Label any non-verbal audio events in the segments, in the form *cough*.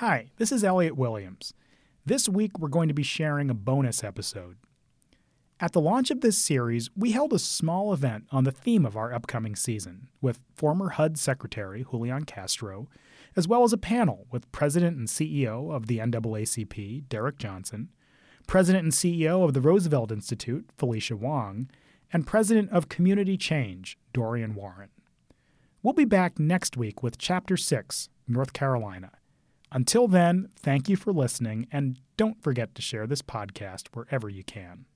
Hi, this is Elliot Williams. This week we're going to be sharing a bonus episode. At the launch of this series, we held a small event on the theme of our upcoming season with former HUD Secretary Julian Castro, as well as a panel with President and CEO of the NAACP, Derrick Johnson, President and CEO of the Roosevelt Institute, Felicia Wong, and President of Community Change, Dorian Warren. We'll be back next week with Chapter 6, North Carolina. Until then, thank you for listening, and don't forget to share this podcast wherever you can.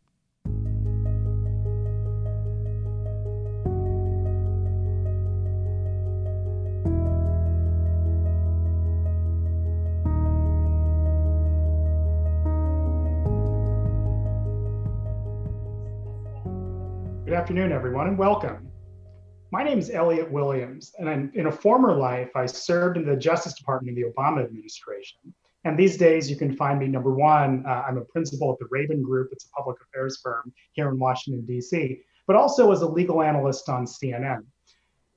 Good afternoon, everyone, and welcome. My name is Elliot Williams, and I'm, in a former life, I served in the Justice Department in the Obama administration. And these days, you can find me number one, uh, I'm a principal at the Raben Group, it's a public affairs firm here in Washington, D.C., but also as a legal analyst on CNN.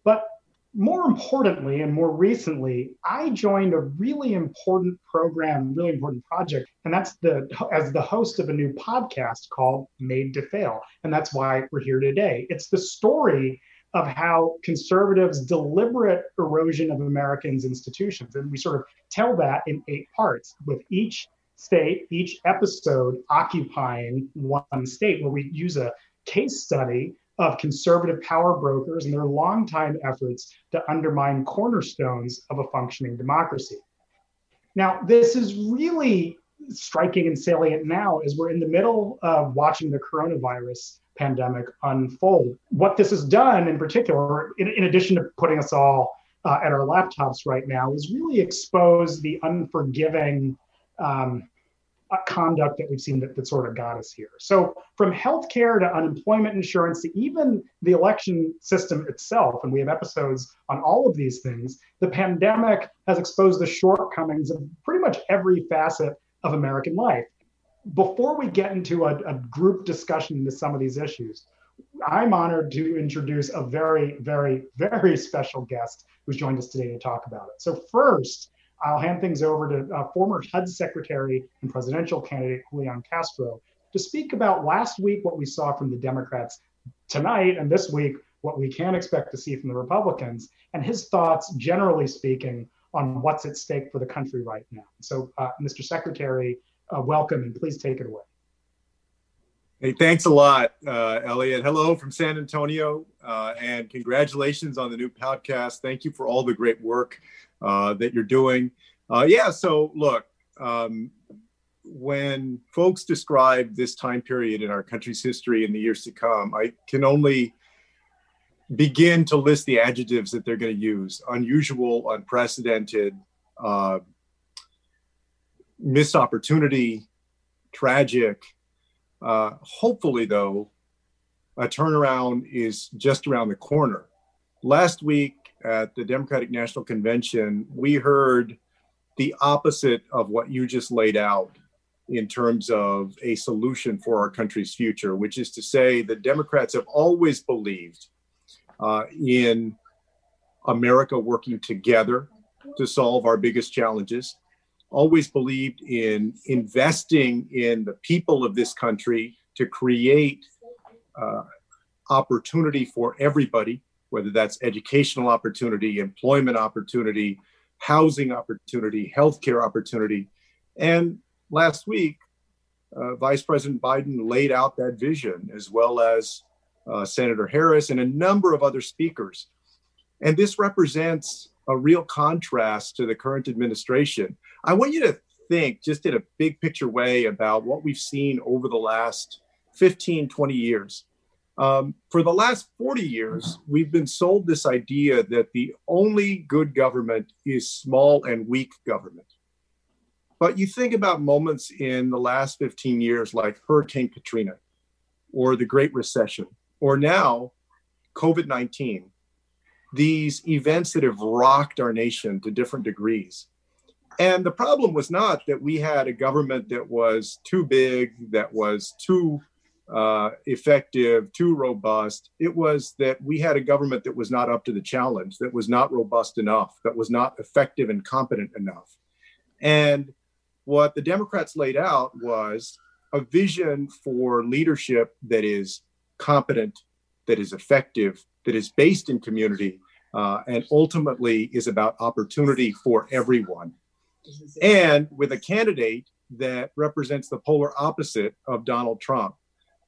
But more importantly, and more recently, I joined a really important program, really important project, and that's the as the host of a new podcast called Made to Fail, and that's why we're here today. It's the story of how conservatives deliberate erosion of Americans' institutions. And we sort of tell that in eight parts, with each state, each episode occupying one state, where we use a case study of conservative power brokers and their longtime efforts to undermine cornerstones of a functioning democracy. Now, this is really striking and salient now as we're in the middle of watching the coronavirus pandemic unfold. What this has done, in particular, in, in addition to putting us all uh, at our laptops right now, is really expose the unforgiving um, uh, conduct that we've seen that, that sort of got us here. So, from healthcare to unemployment insurance to even the election system itself, and we have episodes on all of these things, the pandemic has exposed the shortcomings of pretty much every facet of American life before we get into a, a group discussion into some of these issues, I'm honored to introduce a very, very, very special guest who's joined us today to talk about it. So, first, I'll hand things over to uh, former HUD Secretary and presidential candidate Julian Castro to speak about last week what we saw from the Democrats tonight, and this week what we can expect to see from the Republicans, and his thoughts, generally speaking, on what's at stake for the country right now. So, uh, Mr. Secretary, uh, welcome and please take it away. Hey, thanks a lot, uh, Elliot. Hello from San Antonio, uh, and congratulations on the new podcast. Thank you for all the great work uh, that you're doing. Uh, yeah, so look, um, when folks describe this time period in our country's history in the years to come, I can only begin to list the adjectives that they're going to use unusual, unprecedented, uh, missed opportunity, tragic. Uh, hopefully, though, a turnaround is just around the corner. Last week at the Democratic National Convention, we heard the opposite of what you just laid out in terms of a solution for our country's future, which is to say, the Democrats have always believed uh, in America working together to solve our biggest challenges always believed in investing in the people of this country to create uh, opportunity for everybody, whether that's educational opportunity, employment opportunity, housing opportunity, healthcare opportunity. And last week, uh, Vice President Biden laid out that vision, as well as uh, Senator Harris and a number of other speakers. And this represents a real contrast to the current administration. I want you to think just in a big picture way about what we've seen over the last 15, 20 years. Um, for the last 40 years, we've been sold this idea that the only good government is small and weak government. But you think about moments in the last 15 years, like Hurricane Katrina, or the Great Recession, or now COVID 19, these events that have rocked our nation to different degrees. And the problem was not that we had a government that was too big, that was too uh, effective, too robust. It was that we had a government that was not up to the challenge, that was not robust enough, that was not effective and competent enough. And what the Democrats laid out was a vision for leadership that is competent, that is effective, that is based in community, uh, and ultimately is about opportunity for everyone. And with a candidate that represents the polar opposite of Donald Trump,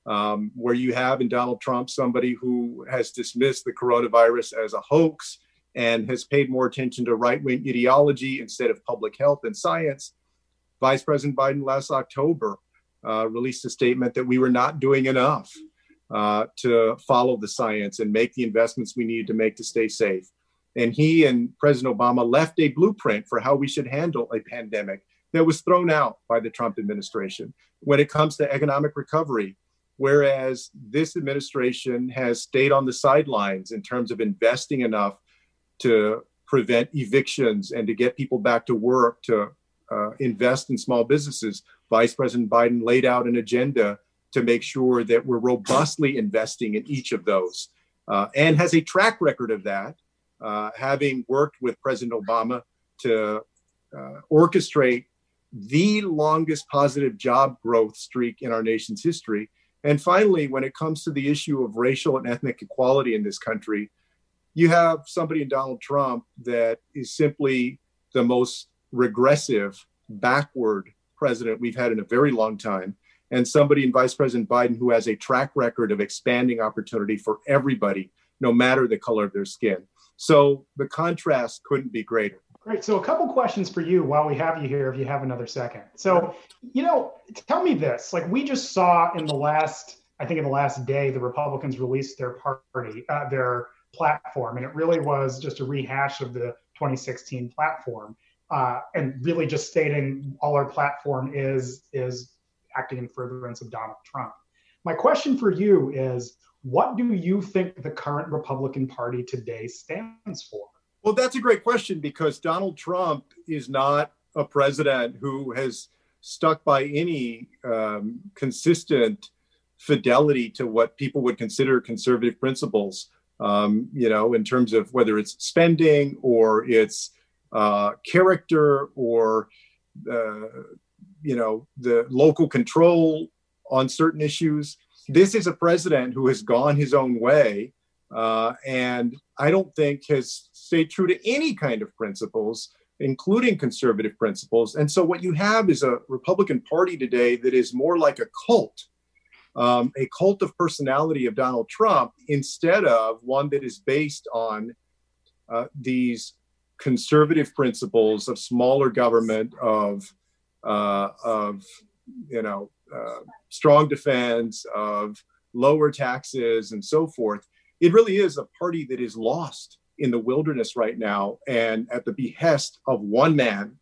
um, where you have in Donald Trump somebody who has dismissed the coronavirus as a hoax and has paid more attention to right wing ideology instead of public health and science. Vice President Biden last October uh, released a statement that we were not doing enough uh, to follow the science and make the investments we need to make to stay safe. And he and President Obama left a blueprint for how we should handle a pandemic that was thrown out by the Trump administration when it comes to economic recovery. Whereas this administration has stayed on the sidelines in terms of investing enough to prevent evictions and to get people back to work, to uh, invest in small businesses. Vice President Biden laid out an agenda to make sure that we're robustly investing in each of those uh, and has a track record of that, uh, having worked with President Obama to uh, orchestrate the longest positive job growth streak in our nation's history. And finally, when it comes to the issue of racial and ethnic equality in this country, you have somebody in Donald Trump that is simply the most regressive, backward president we've had in a very long time, and somebody in Vice President Biden who has a track record of expanding opportunity for everybody, no matter the color of their skin. So the contrast couldn't be greater. Great. So, a couple questions for you while we have you here, if you have another second. So, you know, tell me this like, we just saw in the last, I think in the last day, the Republicans released their party, uh, their platform, and it really was just a rehash of the 2016 platform, uh, and really just stating all our platform is is acting in furtherance of Donald Trump. My question for you is, what do you think the current Republican Party today stands for? Well, that's a great question because Donald Trump is not a president who has stuck by any um, consistent fidelity to what people would consider conservative principles um, you know, in terms of whether it's spending or it's uh, character or, uh, you know, the local control on certain issues. This is a president who has gone his own way uh, and I don't think has stayed true to any kind of principles, including conservative principles. And so what you have is a Republican Party today that is more like a cult um, a cult of personality of Donald Trump instead of one that is based on uh, these conservative principles of smaller government, of uh, of you know uh, strong defense, of lower taxes, and so forth. It really is a party that is lost in the wilderness right now, and at the behest of one man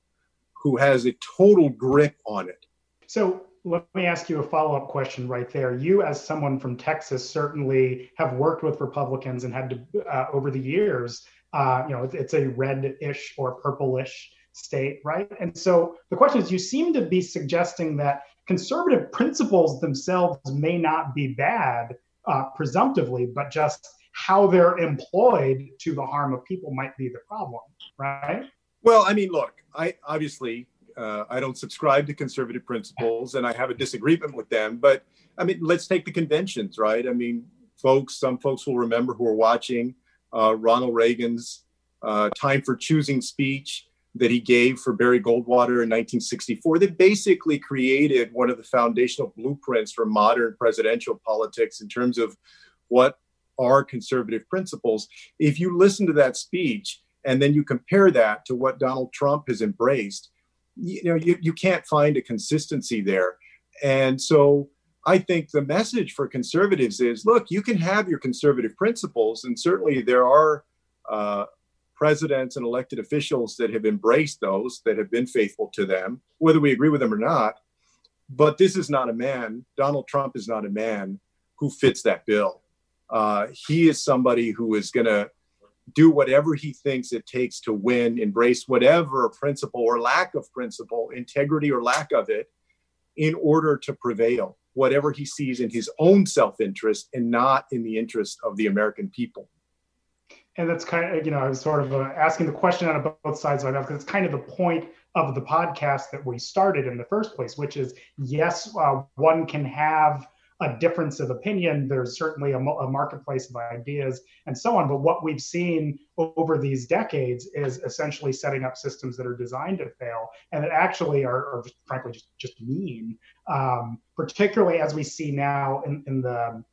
who has a total grip on it. So let me ask you a follow-up question right there. You, as someone from Texas, certainly have worked with Republicans and had to, uh, over the years, uh, you know, it's, a red-ish or purplish state, right? And so the question is, you seem to be suggesting that conservative principles themselves may not be bad, uh, presumptively, but just how they're employed to the harm of people might be the problem, right? Well, I mean, look, I obviously uh, I don't subscribe to conservative principles, and I have a disagreement with them. But I mean, let's take the conventions, right? I mean, folks, some folks will remember who are watching uh, Ronald Reagan's uh, "Time for Choosing" speech that he gave for Barry Goldwater in 1964. That basically created one of the foundational blueprints for modern presidential politics in terms of what are conservative principles. If you listen to that speech and then you compare that to what Donald Trump has embraced you know you, you can't find a consistency there and so i think the message for conservatives is look you can have your conservative principles and certainly there are uh, presidents and elected officials that have embraced those that have been faithful to them whether we agree with them or not but this is not a man donald trump is not a man who fits that bill uh, he is somebody who is going to do whatever he thinks it takes to win, embrace whatever principle or lack of principle, integrity or lack of it, in order to prevail, whatever he sees in his own self interest and not in the interest of the American people. And that's kind of, you know, I was sort of uh, asking the question on both sides of that because it's kind of the point of the podcast that we started in the first place, which is yes, uh, one can have a difference of opinion. There's certainly a, a, marketplace of ideas and so on. But what we've seen over these decades is essentially setting up systems that are designed to fail and that actually are, are frankly just, just mean, um, particularly as we see now in, in the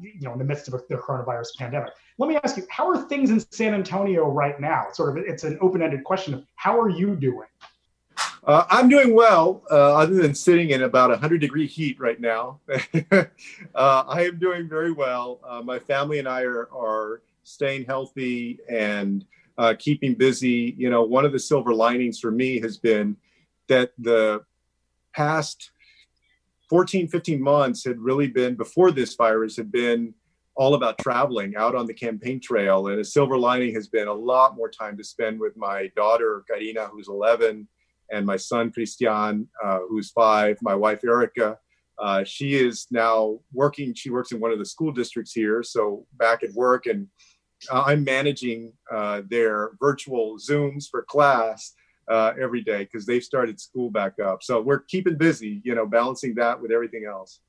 you know in the midst of the coronavirus pandemic. Let me ask you, how are things in San Antonio right now? Sort of, it's an open-ended question. Of how are you doing? Uh, I'm doing well, uh, other than sitting in about 100 degree heat right now. *laughs* uh, I am doing very well. Uh, my family and I are, are staying healthy and uh, keeping busy. You know, one of the silver linings for me has been that the past 14, 15 months had really been, before this virus, had been all about traveling out on the campaign trail. And a silver lining has been a lot more time to spend with my daughter, Carina, who's 11 and my son Cristian, uh, who's five, my wife Erica. Uh, she is now working. She works in one of the school districts here, so back at work, and uh, I'm managing uh, their virtual Zooms for class uh, every day because they've started school back up. So we're keeping busy, you know, balancing that with everything else.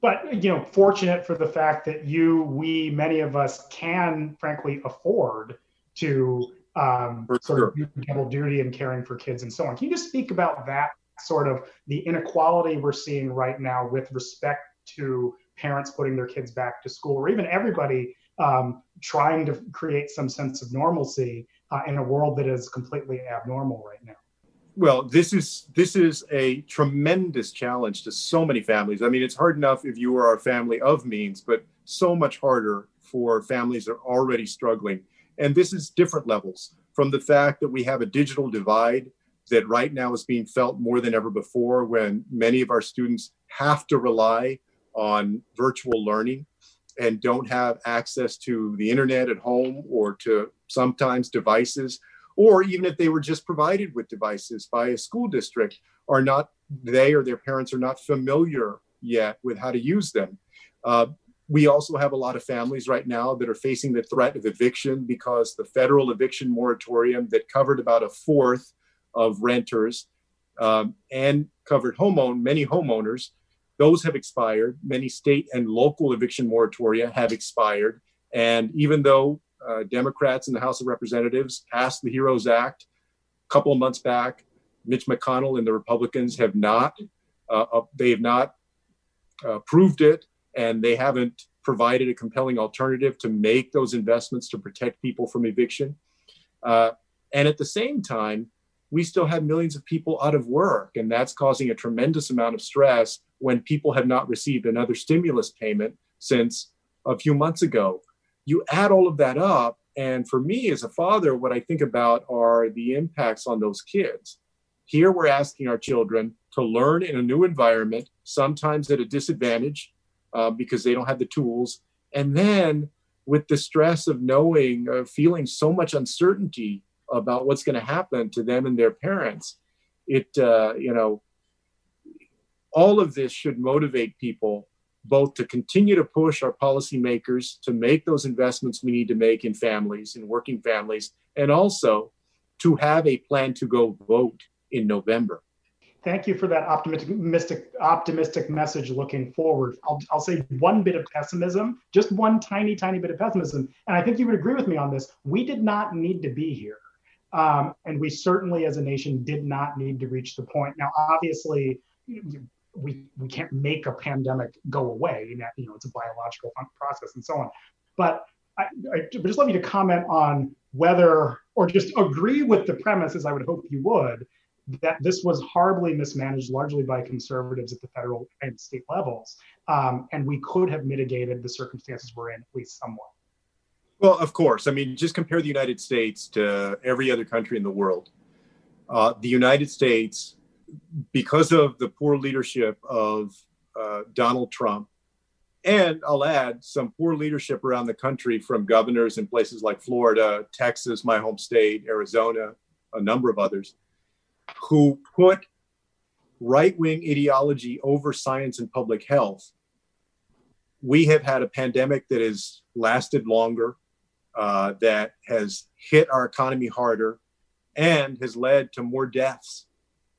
But you know, fortunate for the fact that you, we, many of us can, frankly, afford to um, sort sure. of double duty and caring for kids and so on. Can you just speak about that sort of the inequality we're seeing right now with respect to parents putting their kids back to school, or even everybody um, trying to create some sense of normalcy uh, in a world that is completely abnormal right now? Well, this is this is a tremendous challenge to so many families. I mean, it's hard enough if you are a family of means, but so much harder for families that are already struggling. And this is different levels from the fact that we have a digital divide that right now is being felt more than ever before when many of our students have to rely on virtual learning and don't have access to the internet at home or to sometimes devices or even if they were just provided with devices by a school district are not they or their parents are not familiar yet with how to use them. Uh, we also have a lot of families right now that are facing the threat of eviction because the federal eviction moratorium that covered about a fourth of renters um, and covered homeown many homeowners those have expired. Many state and local eviction moratoria have expired. And even though uh, democrats in the house of representatives passed the heroes act a couple of months back mitch mcconnell and the republicans have not uh, uh they have not approved it and they haven't provided a compelling alternative to make those investments to protect people from eviction. Uh, and at the same time, we still have millions of people out of work, and that's causing a tremendous amount of stress when people have not received another stimulus payment since a few months ago. You add all of that up, and for me as a father, what I think about are the impacts on those kids. Here, we're asking our children to learn in a new environment, sometimes at a disadvantage, uh, because they don't have the tools. And then with the stress of knowing, uh, feeling so much uncertainty about what's going to happen to them and their parents, it, uh, you know, all of this should motivate people both to continue to push our policymakers to make those investments we need to make in families, in working families, and also to have a plan to go vote in November thank you for that optimistic optimistic message looking forward. I'll, I'll say one bit of pessimism, just one tiny, tiny bit of pessimism. And I think you would agree with me on this. We did not need to be here. Um, and we certainly as a nation did not need to reach the point. Now, obviously, we, we can't make a pandemic go away. You know, it's a biological process and so on. But I, I just love you to comment on whether, or just agree with the premise, as I would hope you would, that this was horribly mismanaged largely by conservatives at the federal and state levels. Um, and we could have mitigated the circumstances we're in at least somewhat. Well, of course. I mean, just compare the United States to every other country in the world. Uh, the United States, because of the poor leadership of uh, Donald Trump, and I'll add some poor leadership around the country from governors in places like Florida, Texas, my home state, Arizona, a number of others who put right wing ideology over science and public health, we have had a pandemic that has lasted longer, uh, that has hit our economy harder, and has led to more deaths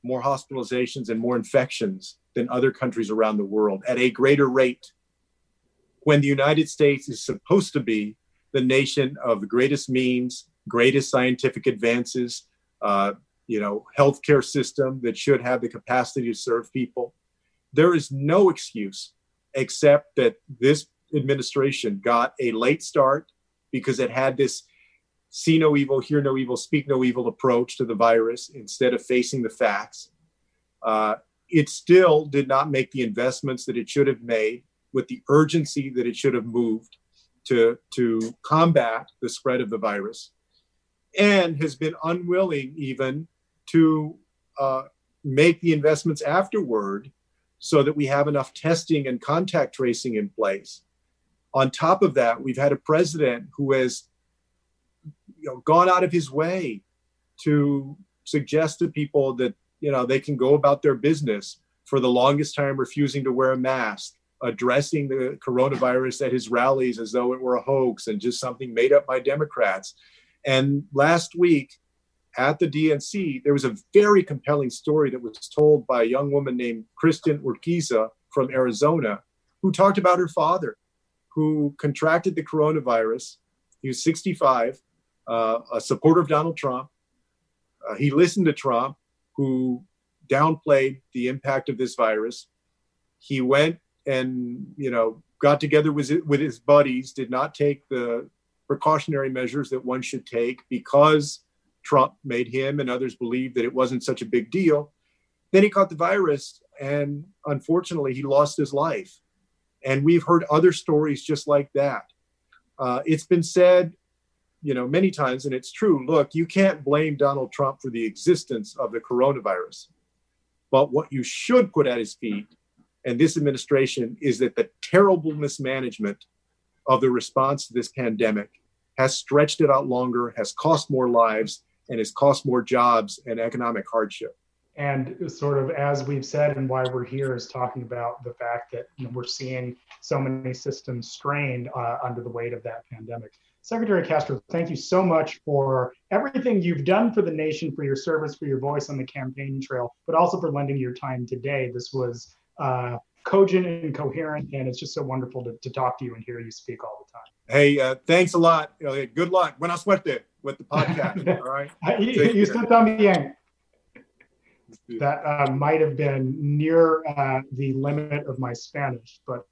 more hospitalizations, and more infections than other countries around the world at a greater rate when the United States is supposed to be the nation of the greatest means, greatest scientific advances, uh, you know, healthcare system that should have the capacity to serve people. There is no excuse except that this administration got a late start because it had this see no evil, hear no evil, speak no evil approach to the virus instead of facing the facts. Uh, it still did not make the investments that it should have made with the urgency that it should have moved to, to combat the spread of the virus and has been unwilling even to uh, make the investments afterward so that we have enough testing and contact tracing in place. On top of that, we've had a president who has you know, gone out of his way to suggest to people that you know they can go about their business for the longest time refusing to wear a mask addressing the coronavirus at his rallies as though it were a hoax and just something made up by democrats. And last week at the dnc there was a very compelling story that was told by a young woman named kristin urquiza from arizona who talked about her father who contracted the coronavirus. He was 65 uh, a supporter of donald trump uh, he listened to trump who downplayed the impact of this virus. He went and you know got together with with his buddies, did not take the precautionary measures that one should take because Trump made him and others believe that it wasn't such a big deal. Then he caught the virus, and unfortunately, he lost his life. And we've heard other stories just like that. Uh, it's been said you know, many times, and it's true. Look, you can't blame Donald Trump for the existence of the coronavirus. But what you should put at his feet, and this administration, is that the terrible mismanagement of the response to this pandemic has stretched it out longer, has cost more lives, and has cost more jobs and economic hardship. And sort of as we've said, and why we're here is talking about the fact that you know, we're seeing so many systems strained uh, under the weight of that pandemic. Secretary Castro, thank you so much for everything you've done for the nation, for your service, for your voice on the campaign trail, but also for lending your time today. This was uh, cogent and coherent, and it's just so wonderful to, to talk to you and hear you speak all the time. Hey, uh, thanks a lot. Good luck. Buena suerte with the podcast. *laughs* all right. *laughs* you still también. That uh, might have been near uh, the limit of my Spanish, but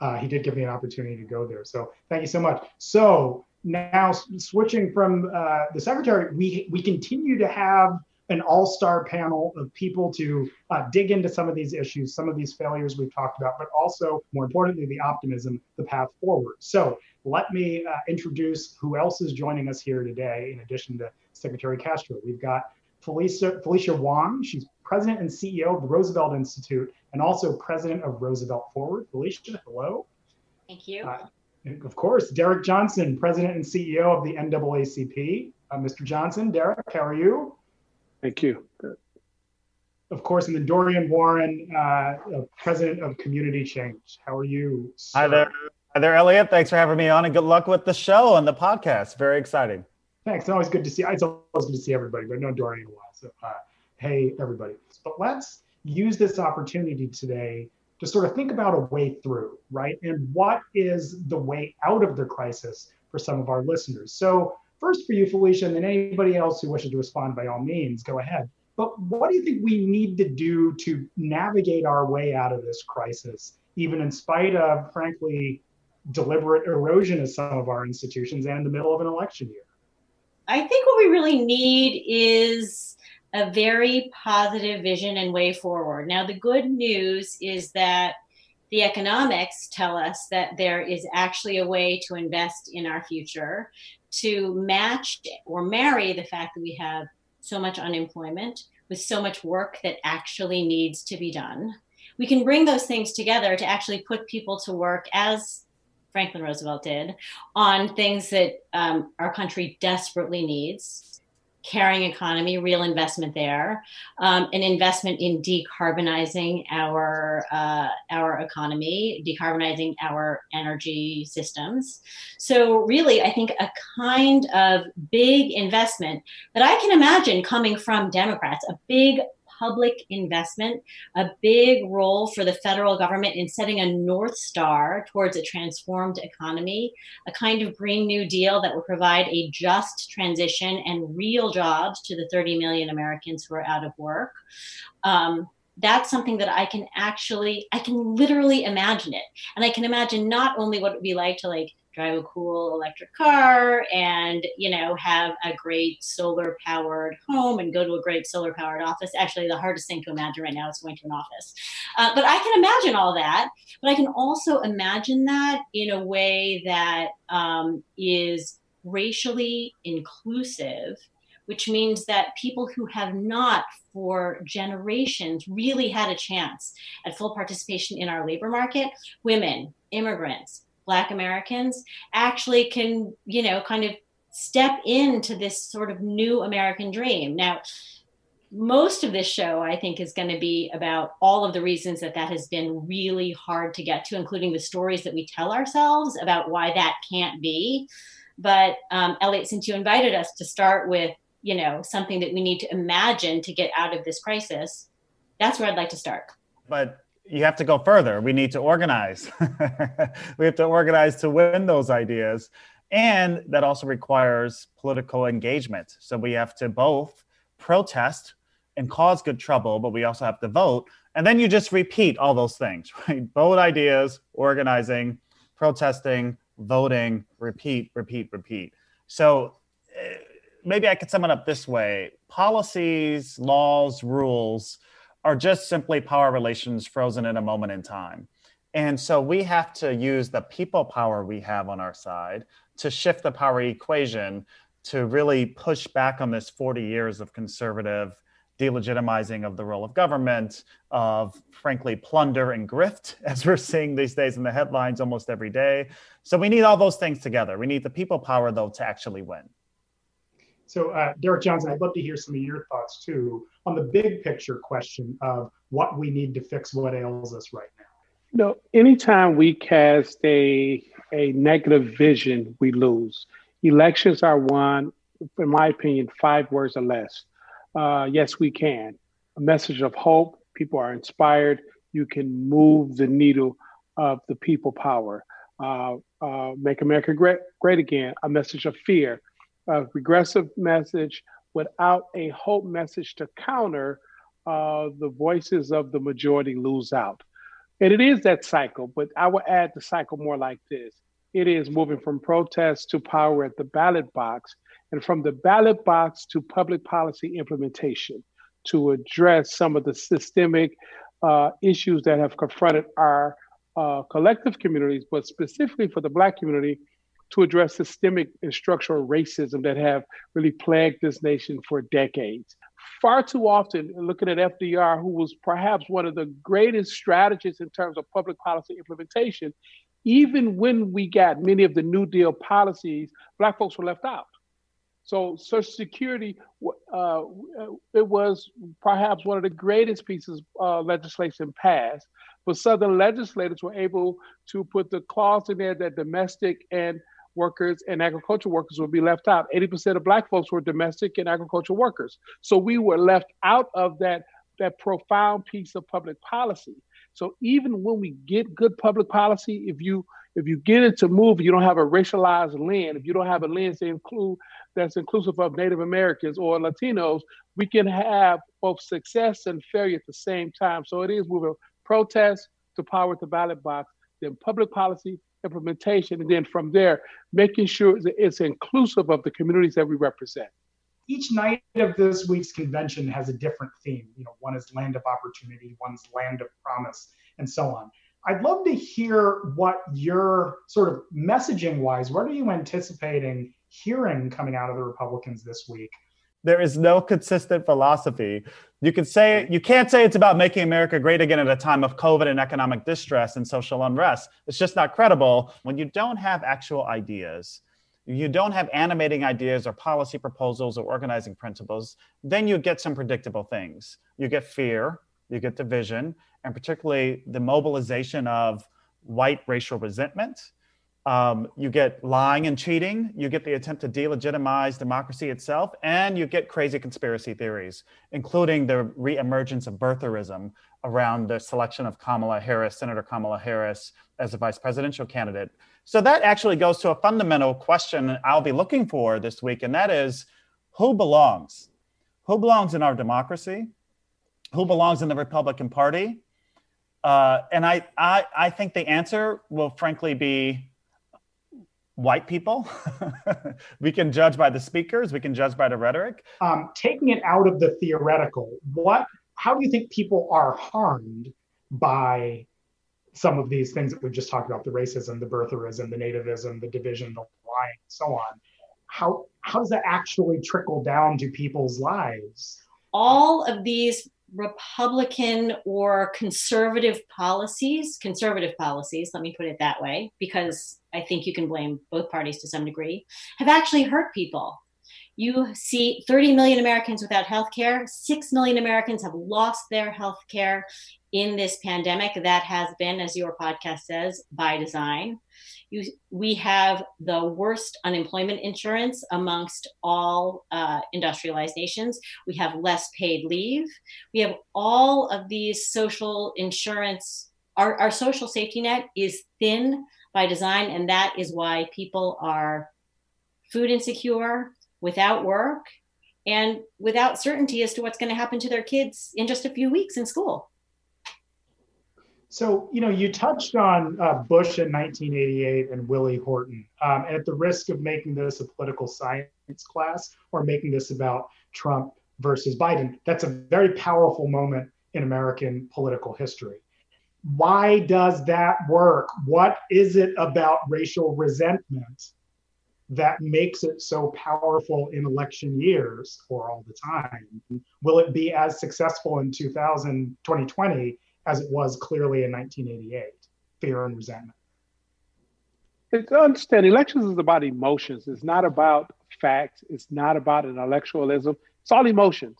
uh, he did give me an opportunity to go there. So thank you so much. So now switching from uh, the secretary, we we continue to have an all-star panel of people to uh, dig into some of these issues, some of these failures we've talked about, but also more importantly, the optimism, the path forward. So let me uh, introduce who else is joining us here today, in addition to Secretary Castro. We've got Felicia, Felicia Wong. She's president and CEO of the Roosevelt Institute and also president of Roosevelt Forward. Felicia, hello. Thank you. Uh, of course, Derrick Johnson, president and CEO of the NAACP. Uh, Mr. Johnson, Derrick, how are you? Thank you. Good. Of course, and then Dorian Warren, uh, president of Community Change. How are you? Sir? Hi there. Hi there, Elliot. Thanks for having me on and good luck with the show and the podcast. Very exciting. Thanks. It's always good to see. It's always good to see everybody, but I know Dorian well. So, hey, everybody. But let's use this opportunity today to sort of think about a way through, right? And what is the way out of the crisis for some of our listeners? So, first for you, Felicia, and then anybody else who wishes to respond, by all means, go ahead. But what do you think we need to do to navigate our way out of this crisis, even in spite of, frankly, deliberate erosion of some of our institutions and in the middle of an election year? I think what we really need is a very positive vision and way forward. Now, the good news is that the economics tell us that there is actually a way to invest in our future to match or marry the fact that we have so much unemployment with so much work that actually needs to be done. We can bring those things together to actually put people to work as Franklin Roosevelt did on things that um, our country desperately needs caring economy, real investment there, um, an investment in decarbonizing our uh, our economy, decarbonizing our energy systems. So really, I think a kind of big investment that I can imagine coming from Democrats, a big public investment, a big role for the federal government in setting a North Star towards a transformed economy, a kind of Green New Deal that will provide a just transition and real jobs to the 30 million Americans who are out of work. Um, that's something that I can actually, I can literally imagine it. And I can imagine not only what it would be like to like drive a cool electric car and you know have a great solar powered home and go to a great solar powered office. Actually the hardest thing to imagine right now is going to an office. Uh, but i can imagine all that but i can also imagine that in a way that um, is racially inclusive which means that people who have not for generations really had a chance at full participation in our labor market women immigrants black americans actually can you know kind of step into this sort of new american dream. Now most of this show i think is going to be about all of the reasons that that has been really hard to get to including the stories that we tell ourselves about why that can't be. But um, elliot since you invited us to start with you know something that we need to imagine to get out of this crisis that's where i'd like to start. But you have to go further. We need to organize. *laughs* we have to organize to win those ideas. And that also requires political engagement. So we have to both protest and cause good trouble, but we also have to vote. And then you just repeat all those things, *laughs* right? Bold ideas, organizing, protesting, voting, repeat, repeat, repeat. So eh, maybe I could sum it up this way policies, laws, rules are just simply power relations frozen in a moment in time. And so we have to use the people power we have on our side to shift the power equation to really push back on this 40 years of conservative delegitimizing of the role of government, of frankly plunder and grift, *laughs* as we're seeing these days in the headlines almost every day. So we need all those things together. We need the people power, though, to actually win. So, uh, Derrick Johnson, I'd love to hear some of your thoughts too on the big picture question of what we need to fix what ails us right now. You know, anytime we cast a a negative vision, we lose. Elections are won, in my opinion, five words or less. Uh, yes, we can. A message of hope. People are inspired. You can move the needle of the people power. Uh, uh, make America great, great again. A message of fear a regressive message without a hope message to counter uh, the voices of the majority lose out. And it is that cycle, but I will add the cycle more like this it is moving from protest to power at the ballot box, and from the ballot box to public policy implementation to address some of the systemic uh, issues that have confronted our uh, collective communities, but specifically for the Black community, to address systemic and structural racism that have really plagued this nation for decades. Far too often, looking at FDR, who was perhaps one of the greatest strategists in terms of public policy implementation, even when we got many of the New Deal policies, Black folks were left out. So Social Security, uh, it was perhaps one of the greatest pieces of legislation passed, but Southern legislators were able to put the clause in there that domestic and workers and agricultural workers would be left out. 80% of black folks were domestic and agricultural workers. So we were left out of that, that profound piece of public policy. So even when we get good public policy, if you if you get it to move, you don't have a racialized lens, if you don't have a lens to include that's inclusive of Native Americans or Latinos, we can have both success and failure at the same time. So it is moving protest to power at the ballot box, then public policy implementation, and then from there, making sure that it's inclusive of the communities that we represent. Each night of this week's convention has a different theme. You know, one is land of opportunity, one's land of promise, and so on. I'd love to hear what your sort of messaging wise, what are you anticipating hearing coming out of the Republicans this week there is no consistent philosophy. You can say you can't say it's about making America great again at a time of COVID and economic distress and social unrest. It's just not credible when you don't have actual ideas. You don't have animating ideas or policy proposals or organizing principles, then you get some predictable things. You get fear, you get division, and particularly the mobilization of white racial resentment Um, you get lying and cheating, you get the attempt to delegitimize democracy itself, and you get crazy conspiracy theories, including the reemergence of birtherism around the selection of Kamala Harris, Senator Kamala Harris, as a vice presidential candidate. So that actually goes to a fundamental question I'll be looking for this week, and that is who belongs? Who belongs in our democracy? Who belongs in the Republican Party? Uh, and I, I, I think the answer will frankly be white people. *laughs* we can judge by the speakers. We can judge by the rhetoric. Um, taking it out of the theoretical, what? How do you think people are harmed by some of these things that we've just talked about the racism, the birtherism, the nativism, the division, the lying, and so on. How, how does that actually trickle down to people's lives? All of these Republican or conservative policies, conservative policies, let me put it that way, because I think you can blame both parties to some degree, have actually hurt people. You see 30 million Americans without health care. 6 million Americans have lost their health care in this pandemic. That has been, as your podcast says, by design. You, we have the worst unemployment insurance amongst all uh, industrialized nations. We have less paid leave. We have all of these social insurance. Our, our social safety net is thin by design, and that is why people are food insecure, without work, and without certainty as to what's going to happen to their kids in just a few weeks in school. So, you know, you touched on uh, Bush in 1988 and Willie Horton. Um, and at the risk of making this a political science class or making this about Trump versus Biden, that's a very powerful moment in American political history. Why does that work? What is it about racial resentment that makes it so powerful in election years or all the time? Will it be as successful in 2000, 2020 as it was clearly in 1988 fear and resentment. It's understand elections is about emotions. It's not about facts. It's not about intellectualism. It's all emotions.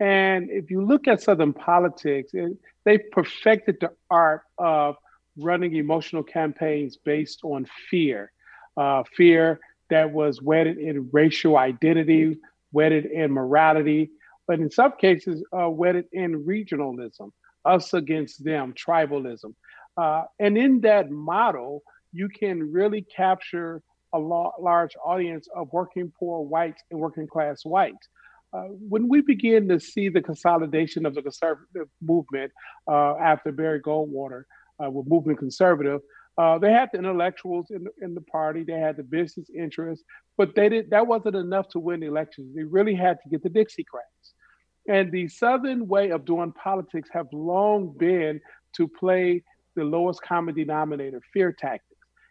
And if you look at Southern politics, it, they've perfected the art of running emotional campaigns based on fear, uh, fear that was wedded in racial identity, wedded in morality, but in some cases, uh, wedded in regionalism us against them, tribalism. Uh, and in that model, you can really capture a large audience of working poor whites and working class whites. Uh, when we begin to see the consolidation of the conservative movement uh, after Barry Goldwater uh, with Movement Conservative, uh, they had the intellectuals in the, in the party, they had the business interests, but they did that wasn't enough to win the elections. They really had to get the Dixiecrats. And the Southern way of doing politics have long been to play the lowest common denominator, fear tactics.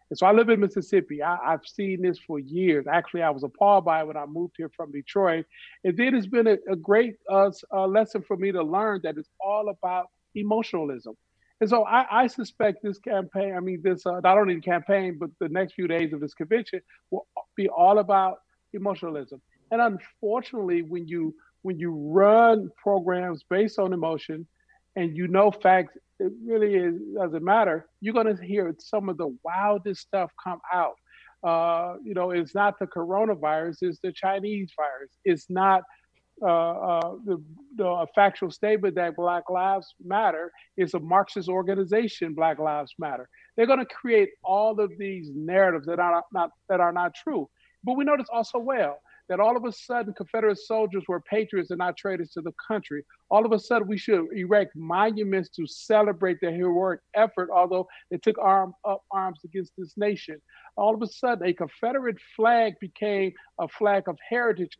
And so I live in Mississippi. I, have seen this for years. Actually, I was appalled by it when I moved here from Detroit. And then it's been a, a great uh, uh, lesson for me to learn that it's all about emotionalism. And so I, I suspect this campaign, I mean, this uh, not only the campaign, but the next few days of this convention will be all about emotionalism. And unfortunately, when you when you run programs based on emotion and you know facts, it really is, doesn't matter. You're going to hear some of the wildest stuff come out. Uh, you know, it's not the coronavirus, it's the Chinese virus. It's not Uh, uh, the, the factual statement that Black Lives Matter is a Marxist organization. Black Lives Matter. They're going to create all of these narratives that are not that are not true. But we notice also well that all of a sudden Confederate soldiers were patriots and not traitors to the country. All of a sudden, we should erect monuments to celebrate their heroic effort, although they took arm, up arms against this nation. All of a sudden, a Confederate flag became a flag of heritage.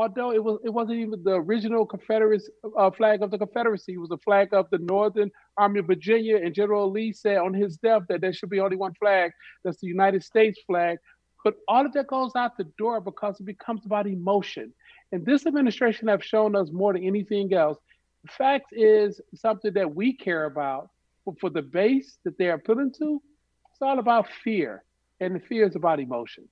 Although it was, it wasn't even the original Confederate uh, flag of the Confederacy. It was the flag of the Northern Army of Virginia. And General Lee said on his death that there should be only one flag. That's the United States flag. But all of that goes out the door because it becomes about emotion. And this administration have shown us more than anything else. The fact is something that we care about, but for the base that they are put into, it's all about fear. And the fear is about emotions.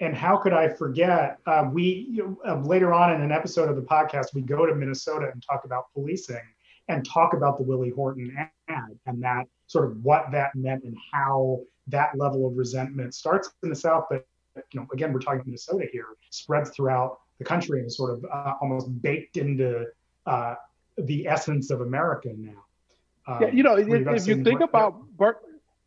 And how could I forget? Uh, we you know, uh, later on in an episode of the podcast, we go to Minnesota and talk about policing and talk about the Willie Horton ad and that sort of what that meant and how that level of resentment starts in the South, but you know, again, we're talking Minnesota here, spreads throughout the country and is sort of uh, almost baked into uh, the essence of America now. Um, yeah, you know, if, if you think about birth,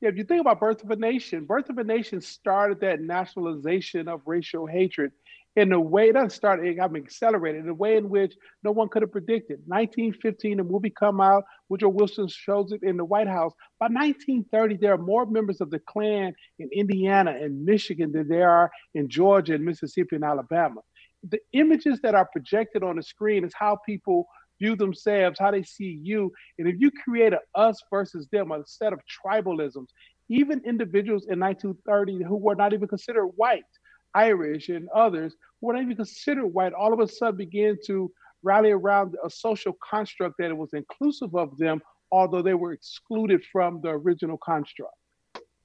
yeah, if you think about Birth of a Nation, Birth of a Nation started that nationalization of racial hatred in a way that started, it got accelerated in a way in which no one could have predicted. 1915, the movie come out, Woodrow Wilson shows it in the White House. By 1930, there are more members of the Klan in Indiana and Michigan than there are in Georgia and Mississippi and Alabama. The images that are projected on the screen is how people view themselves, how they see you. And if you create a us versus them, a set of tribalisms, even individuals in 1930 who were not even considered white, Irish and others who were not even considered white, all of a sudden began to rally around a social construct that was inclusive of them, although they were excluded from the original construct.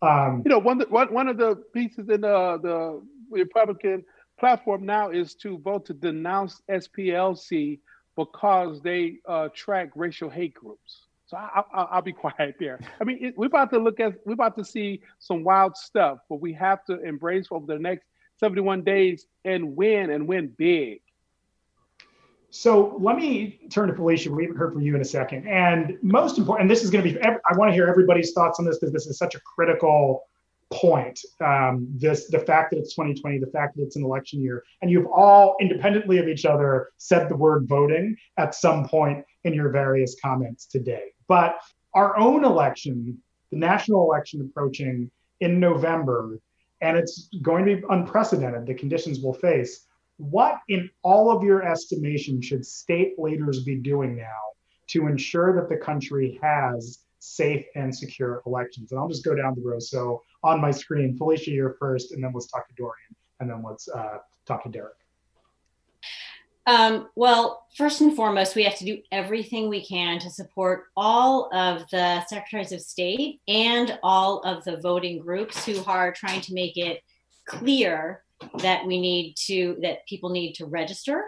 Um, you know, one, one, one of the pieces in the, the Republican platform now is to vote to denounce SPLC because they uh, track racial hate groups. So I, will be *laughs* quiet there. I mean, it, we're about to look at, we're about to see some wild stuff, but we have to embrace over the next 71 days and win and win big. So let me turn to Felicia. We haven't heard from you in a second. And most important, and this is going to be, I want to hear everybody's thoughts on this because this is such a critical point. Um, this the fact that it's 2020, the fact that it's an election year, and you've all independently of each other said the word voting at some point in your various comments today. But our own election, the national election approaching in November, and it's going to be unprecedented, the conditions we'll face. What, in all of your estimation, should state leaders be doing now to ensure that the country has safe and secure elections? And I'll just go down the row. So on my screen. Felicia, you're first, and then let's talk to Dorian, and then let's uh, talk to Derrick. Um, well, first and foremost, we have to do everything we can to support all of the secretaries of state and all of the voting groups who are trying to make it clear that we need to, that people need to register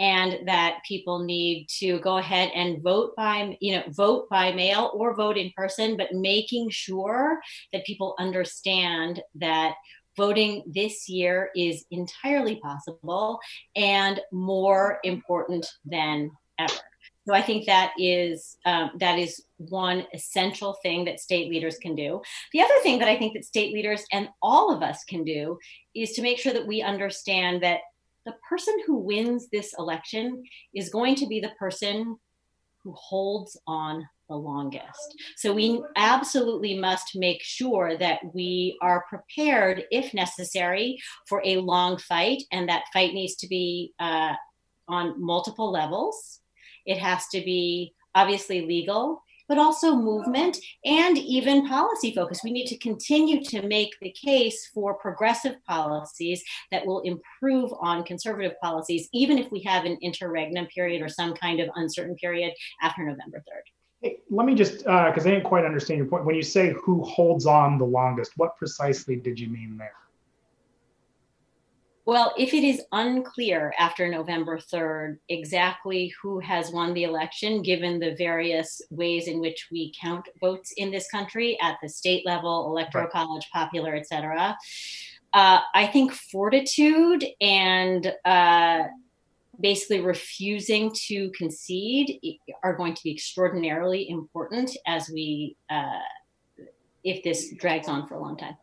and that people need to go ahead and vote by you know vote by mail or vote in person but making sure that people understand that voting this year is entirely possible and more important than ever so I think that is um, that is one essential thing that state leaders can do. The other thing that I think that state leaders and all of us can do is to make sure that we understand that the person who wins this election is going to be the person who holds on the longest. So we absolutely must make sure that we are prepared, if necessary, for a long fight. And that fight needs to be uh, on multiple levels. It has to be obviously legal but also movement and even policy focus. We need to continue to make the case for progressive policies that will improve on conservative policies, even if we have an interregnum period or some kind of uncertain period after November 3rd. Hey, let me just, because uh, I didn't quite understand your point. When you say who holds on the longest, what precisely did you mean there? Well, if it is unclear after November 3rd exactly who has won the election, given the various ways in which we count votes in this country at the state level, electoral right. college, popular, et cetera, uh, I think fortitude and uh, basically refusing to concede are going to be extraordinarily important as we, uh, if this drags on for a long time.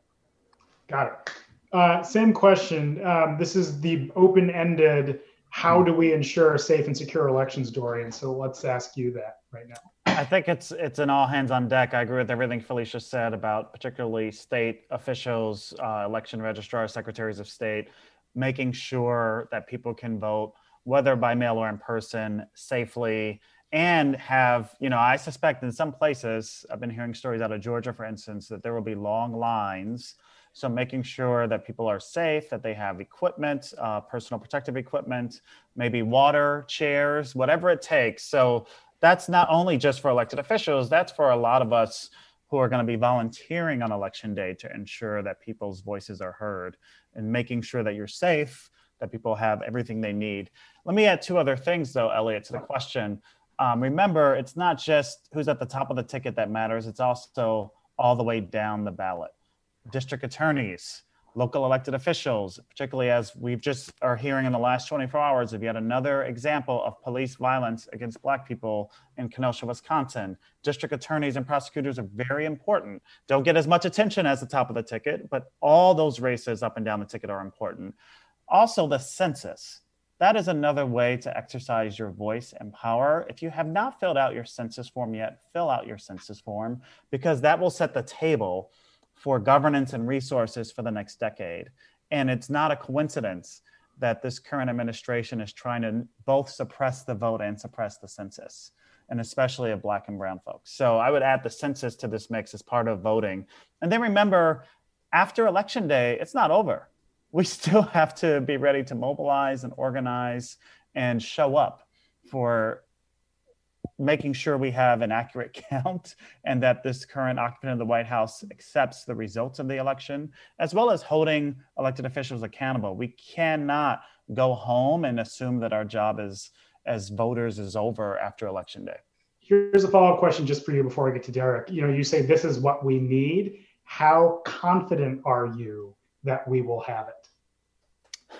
Got it. Uh, same question. Um, this is the open-ended. How do we ensure safe and secure elections, Dorian? So let's ask you that right now. I think it's it's an all hands on deck. I agree with everything Felicia said about particularly state officials, uh, election registrars, secretaries of state, making sure that people can vote, whether by mail or in person, safely and have you know i suspect in some places i've been hearing stories out of georgia for instance that there will be long lines so making sure that people are safe, that they have equipment, uh, personal protective equipment, maybe water, chairs, whatever it takes. So that's not only just for elected officials, that's for a lot of us who are going to be volunteering on election day to ensure that people's voices are heard and making sure that you're safe, that people have everything they need. Let me add two other things, though, Elliot, to the question. Um, remember, it's not just who's at the top of the ticket that matters, it's also all the way down the ballot district attorneys, local elected officials, particularly as we've just are hearing in the last 24 hours of yet another example of police violence against Black people in Kenosha, Wisconsin. District attorneys and prosecutors are very important. Don't get as much attention as the top of the ticket, but all those races up and down the ticket are important. Also, the census. That is another way to exercise your voice and power. If you have not filled out your census form yet, fill out your census form because that will set the table for governance and resources for the next decade. And it's not a coincidence that this current administration is trying to both suppress the vote and suppress the census, and especially of Black and Brown folks. So I would add the census to this mix as part of voting. And then remember, after Election Day, it's not over we *laughs* still have to be ready to mobilize and organize and show up for making sure we have an accurate *laughs* count and that this current occupant of the White House accepts the results of the election, as well as holding elected officials accountable. We cannot go home and assume that our job as, as voters is over after election day. Here's a follow-up question just for you before I get to Derrick. You know, you say this is what we need. How confident are you that we will have it?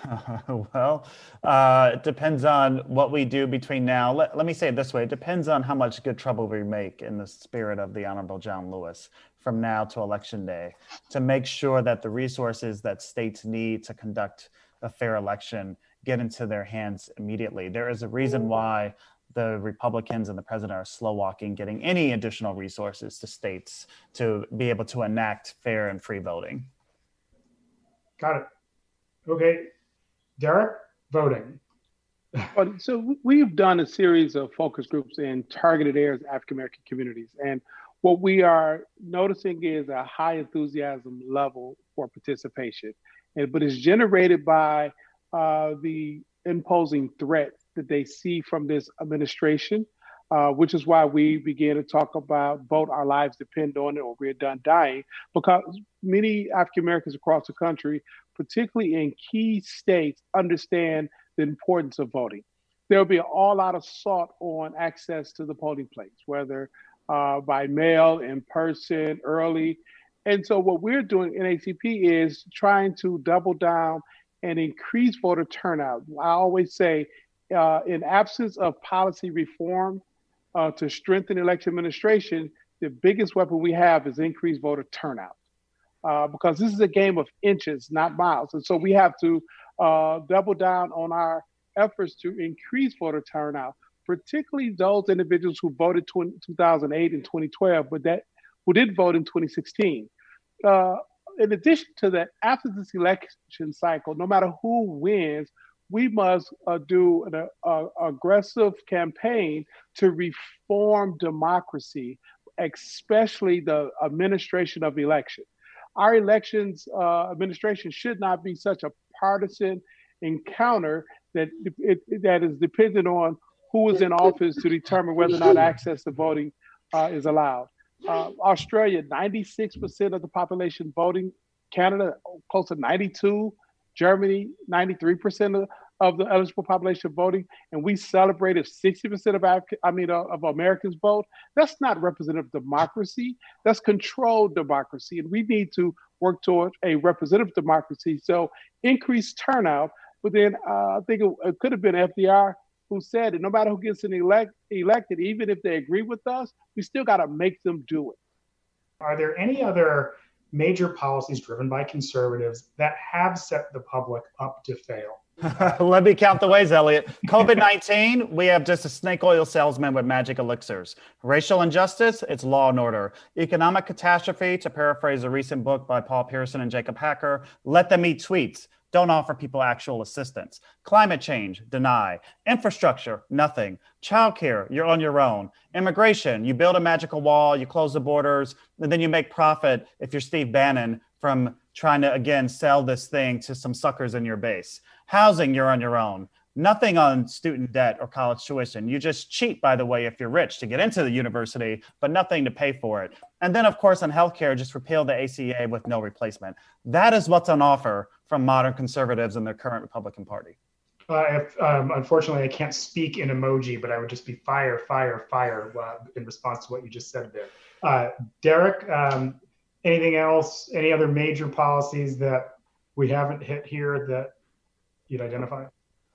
*laughs* well, uh, it depends on what we do between now. Let, let me say it this way it depends on how much good trouble we make in the spirit of the Honorable John Lewis from now to election day to make sure that the resources that states need to conduct a fair election get into their hands immediately. There is a reason why the Republicans and the president are slow walking getting any additional resources to states to be able to enact fair and free voting. Got it. Okay, Derrick, voting. so we've done a series of focus groups in targeted areas of African American communities. And what we are noticing is a high enthusiasm level for participation. And, but it's generated by uh, the imposing threat that they see from this administration, uh, which is why we began to talk about vote our lives depend on it or we're done dying, because many African Americans across the country particularly in key states, understand the importance of voting. There will be all lot of assault on access to the polling place, whether uh, by mail, in person, early. And so, what we're doing in ACP is trying to double down and increase voter turnout. I always say, uh, in absence of policy reform uh, to strengthen election administration, the biggest weapon we have is increased voter turnout uh, because this is a game of inches, not miles. And so we have to uh, double down on our efforts to increase voter turnout, particularly those individuals who voted 20, 2008 and 2012, but that who did vote in 2016. Uh, in addition to that, after this election cycle, no matter who wins, we must uh, do an uh, aggressive campaign to reform democracy, especially the administration of elections our elections uh, administration should not be such a partisan encounter that it, that is dependent on who is in office to determine whether or not access to voting uh, is allowed. Uh, Australia, 96% of the population voting. Canada, close to 92. Germany, 93% of, of the eligible population voting, and we celebrate if 60% of Af- I mean uh, of Americans vote. That's not representative democracy. That's controlled democracy, and we need to work toward a representative democracy. So increase turnout. But then uh, I think it, it could have been FDR who said it. No matter who gets elect, elected, even if they agree with us, we still got to make them do it. Are there any other major policies driven by conservatives that have set the public up to fail? *laughs* Let me count the ways, Elliot. COVID 19, we have just a snake oil salesman with magic elixirs. Racial injustice, it's law and order. Economic catastrophe, to paraphrase a recent book by Paul Pierson and Jacob Hacker, let them eat tweets. Don't offer people actual assistance. Climate change, deny. Infrastructure, nothing. Childcare, you're on your own. Immigration, you build a magical wall, you close the borders, and then you make profit if you're Steve Bannon from trying to, again, sell this thing to some suckers in your base. Housing, you're on your own. Nothing on student debt or college tuition. You just cheat, by the way, if you're rich to get into the university, but nothing to pay for it. And then, of course, on healthcare, just repeal the ACA with no replacement. That is what's on offer from modern conservatives and their current Republican Party. Uh, if, um, unfortunately, I can't speak in emoji, but I would just be fire, fire, fire uh, in response to what you just said there. Uh, Derrick, um, anything else? Any other major policies that we haven't hit here that you'd identify?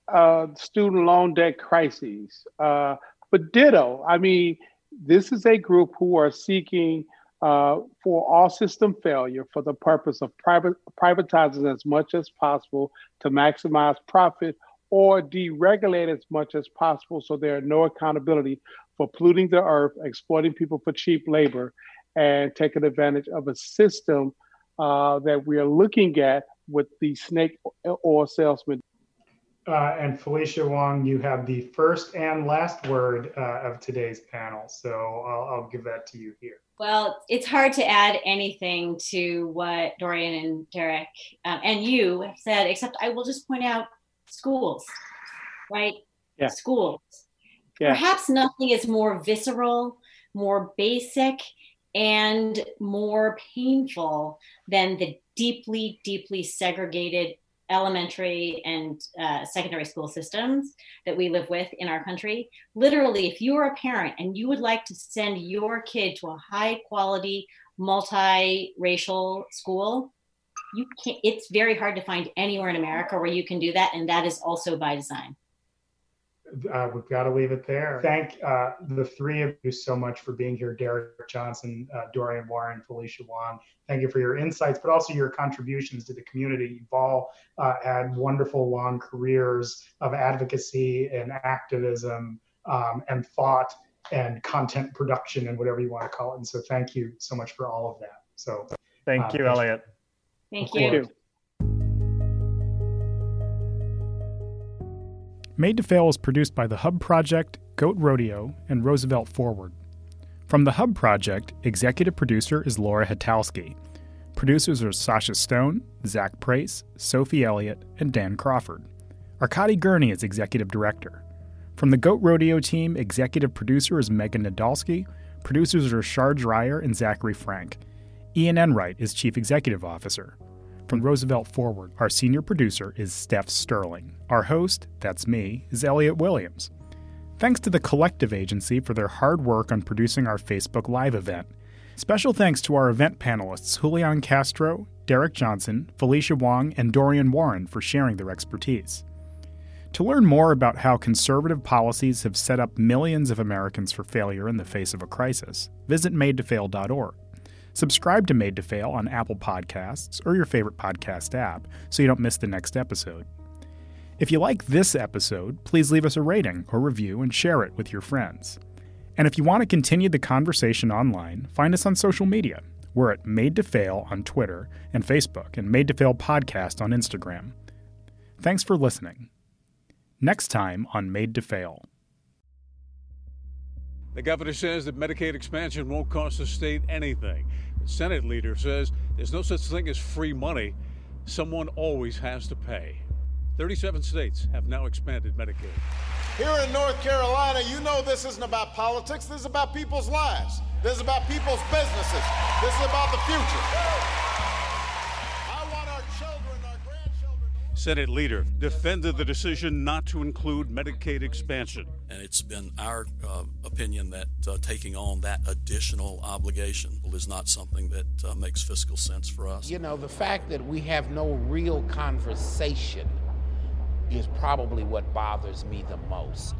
Uh, student loan debt crises. Uh, but ditto, I mean, this is a group who are seeking uh, for all system failure for the purpose of private, privatizing as much as possible to maximize profit or deregulate as much as possible so there are no accountability for polluting the earth, exploiting people for cheap labor, and taking advantage of a system uh, that we are looking at with the snake oil salesman. Uh, and Felicia Wong, you have the first and last word uh, of today's panel. So I'll, I'll, give that to you here. Well, it's hard to add anything to what Dorian and Derrick um, and you have said, except I will just point out schools, right? Yeah. Schools. Yeah. Perhaps nothing is more visceral, more basic, and more painful than the deeply, deeply segregated elementary and uh, secondary school systems that we live with in our country. Literally, if you are a parent and you would like to send your kid to a high quality, multiracial school, you can't, it's very hard to find anywhere in America where you can do that. And that is also by design uh, we've got to leave it there. Thank uh, the three of you so much for being here, Derrick Johnson, uh, Dorian Warren, Felicia Wong. Thank you for your insights, but also your contributions to the community. You've all uh, had wonderful long careers of advocacy and activism um, and thought and content production and whatever you want to call it. And so thank you so much for all of that. So thank uh, you, Elliot. Thank you. Made to Fail is produced by the Hub Project, Goat Rodeo, and Roosevelt Forward. From the Hub Project, executive producer is Laura Hatalski. Producers are Sasha Stone, Zach Prace, Sophie Elliott, and Dan Crawford. Arkady Gurney is executive director. From the Goat Rodeo team, executive producer is Megan Nadolski. Producers are Shar Dreyer and Zachary Frank. Ian Enright is chief executive officer. From Roosevelt Forward, our senior producer is Steph Sterling. Our host, that's me, is Elliot Williams. Thanks to the Collective Agency for their hard work on producing our Facebook Live event. Special thanks to our event panelists Julian Castro, Derrick Johnson, Felicia Wong, and Dorian Warren for sharing their expertise. To learn more about how conservative policies have set up millions of Americans for failure in the face of a crisis, visit madetofail.org. Subscribe to Made to Fail on Apple Podcasts or your favorite podcast app so you don't miss the next episode. If you like this episode, please leave us a rating or review and share it with your friends. And if you want to continue the conversation online, find us on social media. We're at Made to Fail on Twitter and Facebook and Made to Fail Podcast on Instagram. Thanks for listening. Next time on Made to Fail. The governor says that Medicaid expansion won't cost the state anything. The Senate leader says there's no such thing as free money. Someone always has to pay. 37 states have now expanded Medicaid. Here in North Carolina, you know this isn't about politics. This is about people's lives. This is about people's businesses. This is about the future. Senate leader defended the decision not to include Medicaid expansion. And it's been our uh, opinion that uh, taking on that additional obligation is not something that uh, makes fiscal sense for us. You know, the fact that we have no real conversation is probably what bothers me the most.